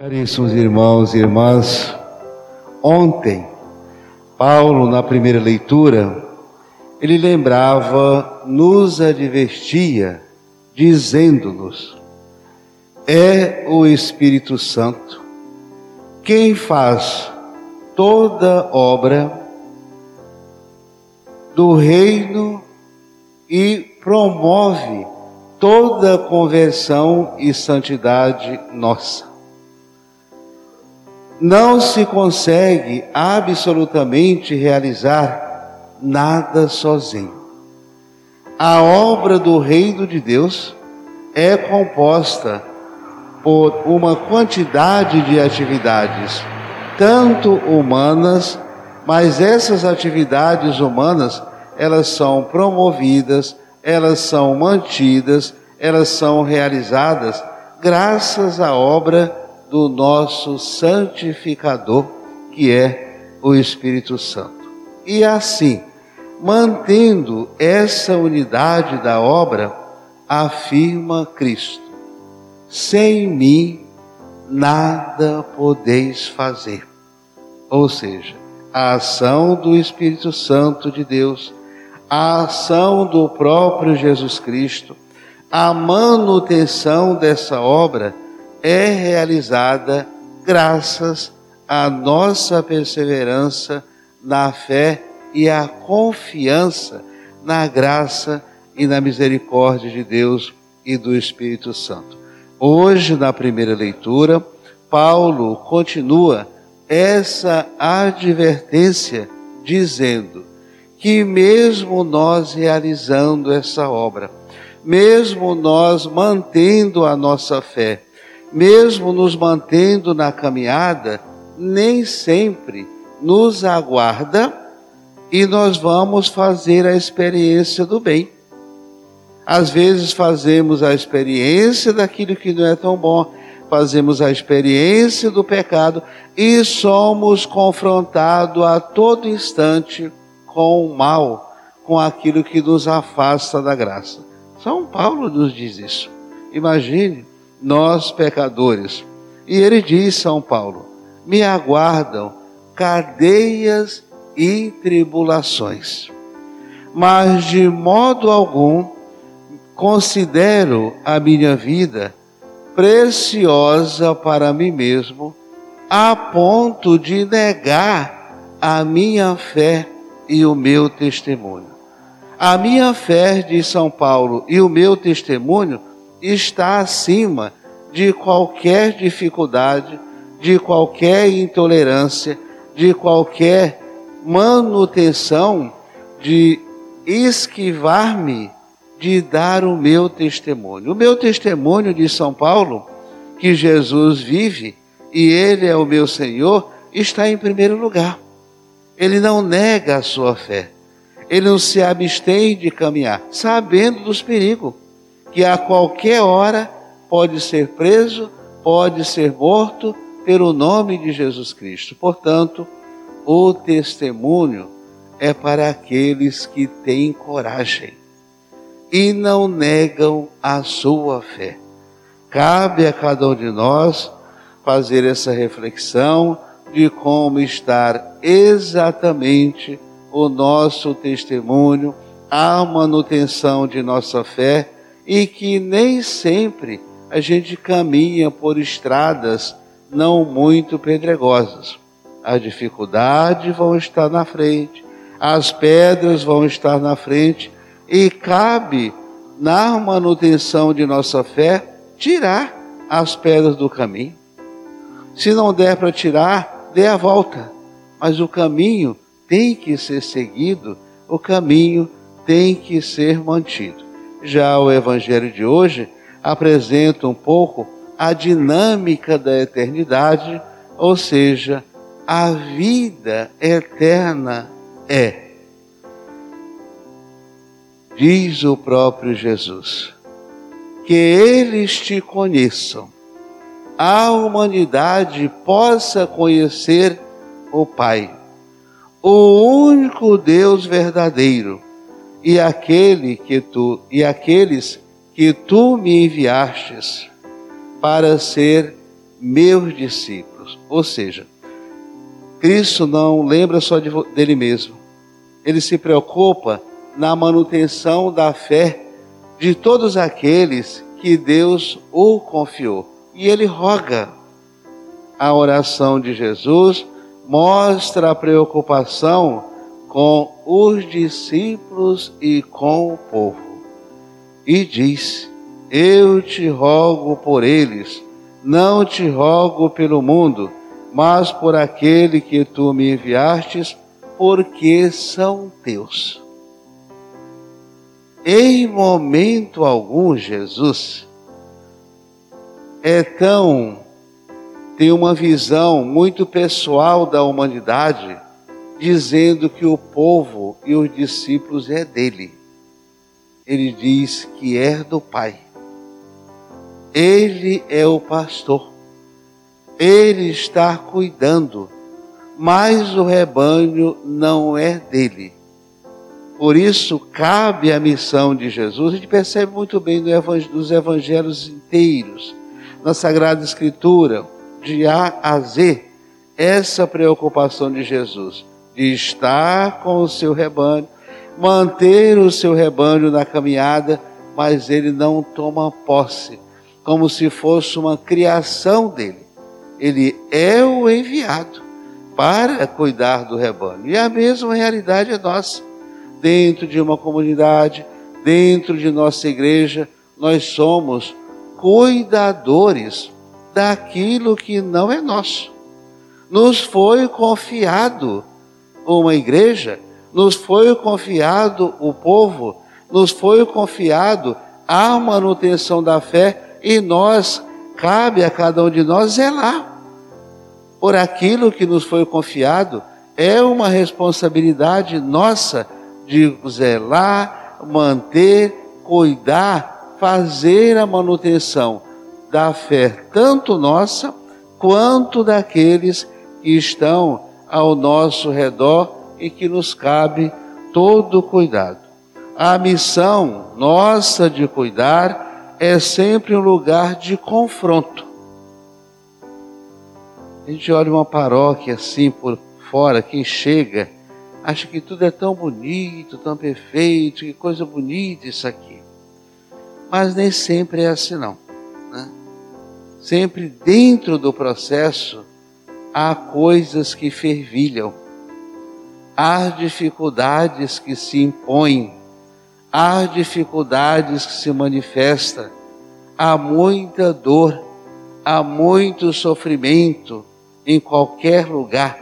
Caríssimos irmãos e irmãs, ontem, Paulo, na primeira leitura, ele lembrava, nos advertia, dizendo-nos: é o Espírito Santo quem faz toda obra do reino e promove toda conversão e santidade nossa. Não se consegue absolutamente realizar nada sozinho. A obra do reino de Deus é composta por uma quantidade de atividades, tanto humanas, mas essas atividades humanas, elas são promovidas, elas são mantidas, elas são realizadas graças à obra do nosso santificador, que é o Espírito Santo. E assim, mantendo essa unidade da obra, afirma Cristo: sem mim nada podeis fazer. Ou seja, a ação do Espírito Santo de Deus, a ação do próprio Jesus Cristo, a manutenção dessa obra é realizada graças à nossa perseverança na fé e à confiança na graça e na misericórdia de Deus e do Espírito Santo. Hoje, na primeira leitura, Paulo continua essa advertência dizendo que mesmo nós realizando essa obra, mesmo nós mantendo a nossa fé, mesmo nos mantendo na caminhada, nem sempre nos aguarda e nós vamos fazer a experiência do bem. Às vezes fazemos a experiência daquilo que não é tão bom, fazemos a experiência do pecado e somos confrontados a todo instante com o mal, com aquilo que nos afasta da graça. São Paulo nos diz isso. Imagine nós pecadores. E ele diz, São Paulo: me aguardam cadeias e tribulações, mas de modo algum considero a minha vida preciosa para mim mesmo, a ponto de negar a minha fé e o meu testemunho. A minha fé, de São Paulo, e o meu testemunho está acima de qualquer dificuldade, de qualquer intolerância, de qualquer manutenção de esquivar-me de dar o meu testemunho. O meu testemunho de São Paulo, que Jesus vive e Ele é o meu Senhor, está em primeiro lugar. Ele não nega a sua fé. Ele não se abstém de caminhar, sabendo dos perigos que a qualquer hora pode ser preso, pode ser morto pelo nome de Jesus Cristo. Portanto, o testemunho é para aqueles que têm coragem e não negam a sua fé. Cabe a cada um de nós fazer essa reflexão de como estar exatamente o nosso testemunho, a manutenção de nossa fé e que nem sempre a gente caminha por estradas não muito pedregosas. As dificuldades vão estar na frente, as pedras vão estar na frente, e cabe, na manutenção de nossa fé, tirar as pedras do caminho. Se não der para tirar, dê a volta. Mas o caminho tem que ser seguido, o caminho tem que ser mantido. Já o Evangelho de hoje apresenta um pouco a dinâmica da eternidade, ou seja, a vida eterna é. Diz o próprio Jesus, que eles te conheçam, a humanidade possa conhecer o Pai, o único Deus verdadeiro e aquele que tu e aqueles que tu me enviastes para ser meus discípulos. Ou seja, Cristo não lembra só de, dele mesmo. Ele se preocupa na manutenção da fé de todos aqueles que Deus o confiou. E ele roga. A oração de Jesus mostra a preocupação com os discípulos e com o povo. E diz: Eu te rogo por eles, não te rogo pelo mundo mas por aquele que tu me enviastes, porque são teus. Em momento algum, Jesus é tão tem uma visão muito pessoal da humanidade, dizendo que o povo e os discípulos é dele. Ele diz que é do Pai. Ele é o pastor. Ele está cuidando, mas o rebanho não é dele. Por isso, cabe a missão de Jesus, a gente percebe muito bem dos evangelhos inteiros, na Sagrada Escritura, de A a Z, essa preocupação de Jesus, estar com o seu rebanho, manter o seu rebanho na caminhada, mas ele não toma posse, como se fosse uma criação dele ele é o enviado para cuidar do rebanho. E a mesma realidade é nossa. Dentro de uma comunidade, dentro de nossa igreja, nós somos cuidadores daquilo que não é nosso. Nos foi confiado uma igreja, nos foi confiado o povo, nos foi confiado a manutenção da fé e nós, cabe a cada um de nós zelar por aquilo que nos foi confiado, é uma responsabilidade nossa de zelar, manter, cuidar, fazer a manutenção da fé, tanto nossa quanto daqueles que estão ao nosso redor e que nos cabe todo o cuidado. A missão nossa de cuidar é sempre um lugar de confronto a gente olha uma paróquia assim por fora, quem chega, acha que tudo é tão bonito, tão perfeito, que coisa bonita isso aqui. Mas nem sempre é assim não. Né? Sempre dentro do processo há coisas que fervilham, há dificuldades que se impõem, há dificuldades que se manifestam, há muita dor, há muito sofrimento, em qualquer lugar,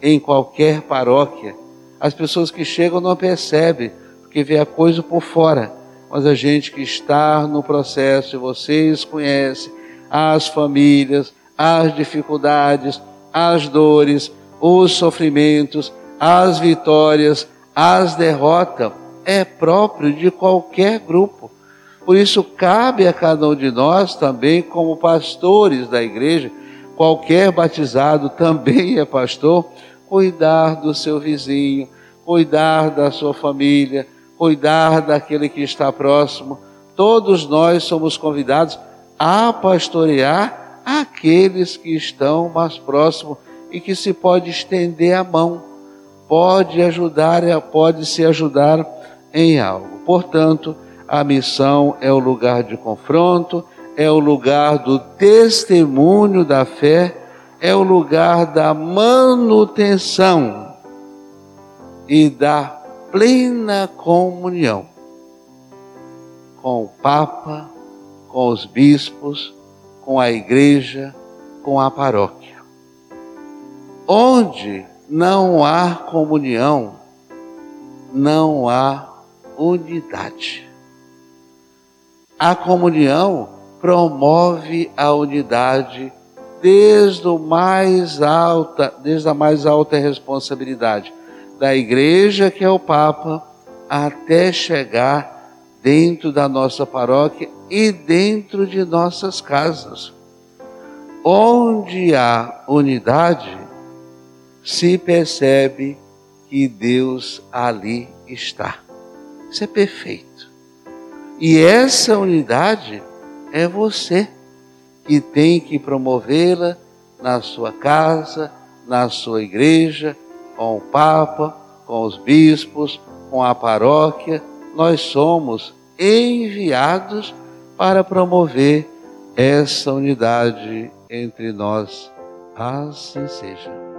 em qualquer paróquia. As pessoas que chegam não percebem, porque vê a coisa por fora. Mas a gente que está no processo, vocês conhecem as famílias, as dificuldades, as dores, os sofrimentos, as vitórias, as derrotas, é próprio de qualquer grupo. Por isso, cabe a cada um de nós também, como pastores da igreja, qualquer batizado também é pastor, cuidar do seu vizinho, cuidar da sua família, cuidar daquele que está próximo. Todos nós somos convidados a pastorear aqueles que estão mais próximos e que se pode estender a mão, pode ajudar, pode se ajudar em algo. Portanto, a missão é o lugar de confronto, é o lugar do testemunho da fé, é o lugar da manutenção e da plena comunhão com o Papa, com os bispos, com a igreja, com a paróquia. Onde não há comunhão, não há unidade. A comunhão promove a unidade desde mais alta, desde a mais alta responsabilidade da igreja que é o Papa até chegar dentro da nossa paróquia e dentro de nossas casas. Onde há unidade, se percebe que Deus ali está. Isso é perfeito. E essa unidade é você. que tem que promovê-la na sua casa, na sua igreja, com o Papa, com os bispos, com a paróquia. Nós somos enviados para promover essa unidade entre nós. Assim seja.